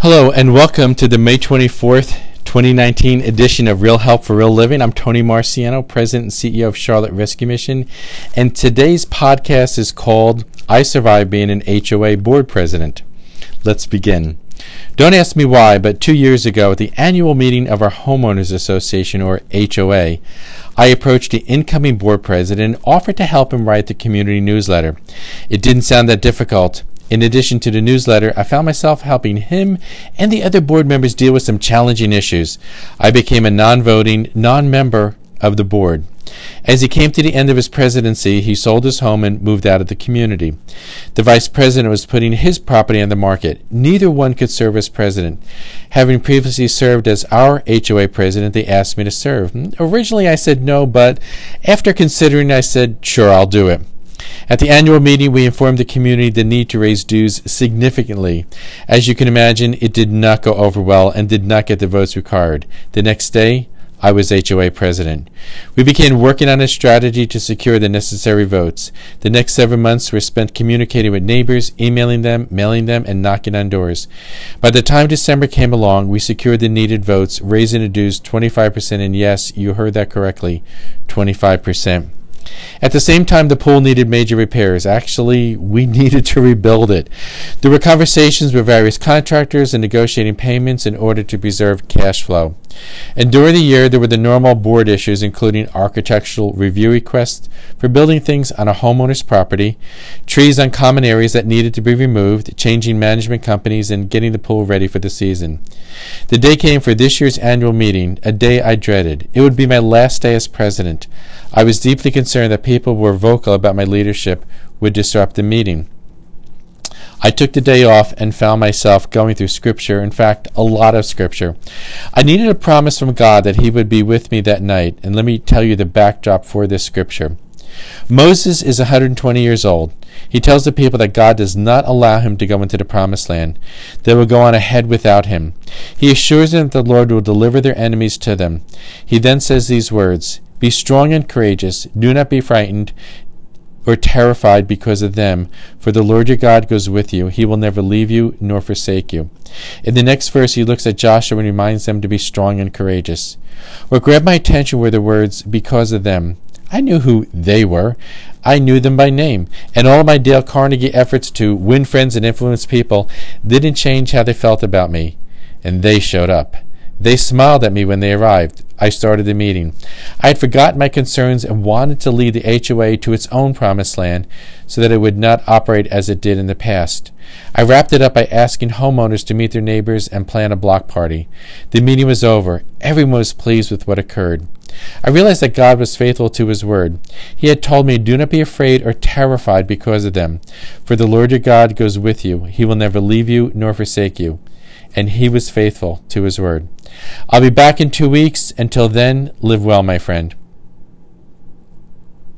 Hello, and welcome to the May 24th, 2019 edition of Real Help for Real Living. I'm Tony Marciano, President and CEO of Charlotte Rescue Mission, and today's podcast is called I Survived Being an HOA Board President. Let's begin. Don't ask me why, but two years ago at the annual meeting of our Homeowners Association, or HOA, I approached the incoming board president and offered to help him write the community newsletter. It didn't sound that difficult. In addition to the newsletter, I found myself helping him and the other board members deal with some challenging issues. I became a non voting, non member of the board. As he came to the end of his presidency, he sold his home and moved out of the community. The vice president was putting his property on the market. Neither one could serve as president. Having previously served as our HOA president, they asked me to serve. Hmm, originally, I said no, but after considering, I said, sure, I'll do it. At the annual meeting, we informed the community the need to raise dues significantly. As you can imagine, it did not go over well and did not get the votes required. The next day, I was HOA president. We began working on a strategy to secure the necessary votes. The next seven months were spent communicating with neighbors, emailing them, mailing them, and knocking on doors. By the time December came along, we secured the needed votes, raising the dues 25%, and yes, you heard that correctly, 25%. At the same time, the pool needed major repairs. Actually, we needed to rebuild it. There were conversations with various contractors and negotiating payments in order to preserve cash flow. And during the year, there were the normal board issues, including architectural review requests for building things on a homeowner's property, trees on common areas that needed to be removed, changing management companies, and getting the pool ready for the season. The day came for this year's annual meeting, a day I dreaded. It would be my last day as president. I was deeply concerned that people were vocal about my leadership would disrupt the meeting. I took the day off and found myself going through Scripture, in fact, a lot of Scripture. I needed a promise from God that He would be with me that night, and let me tell you the backdrop for this Scripture. Moses is 120 years old. He tells the people that God does not allow him to go into the promised land. They will go on ahead without him. He assures them that the Lord will deliver their enemies to them. He then says these words Be strong and courageous. Do not be frightened or terrified because of them, for the Lord your God goes with you. He will never leave you nor forsake you. In the next verse, he looks at Joshua and reminds them to be strong and courageous. What grabbed my attention were the words, because of them. I knew who they were. I knew them by name. And all my Dale Carnegie efforts to win friends and influence people didn't change how they felt about me. And they showed up. They smiled at me when they arrived. I started the meeting. I had forgotten my concerns and wanted to lead the HOA to its own promised land so that it would not operate as it did in the past. I wrapped it up by asking homeowners to meet their neighbors and plan a block party. The meeting was over. Everyone was pleased with what occurred. I realized that God was faithful to his word. He had told me, Do not be afraid or terrified because of them, for the Lord your God goes with you. He will never leave you nor forsake you. And he was faithful to his word. I'll be back in two weeks. Until then, live well, my friend.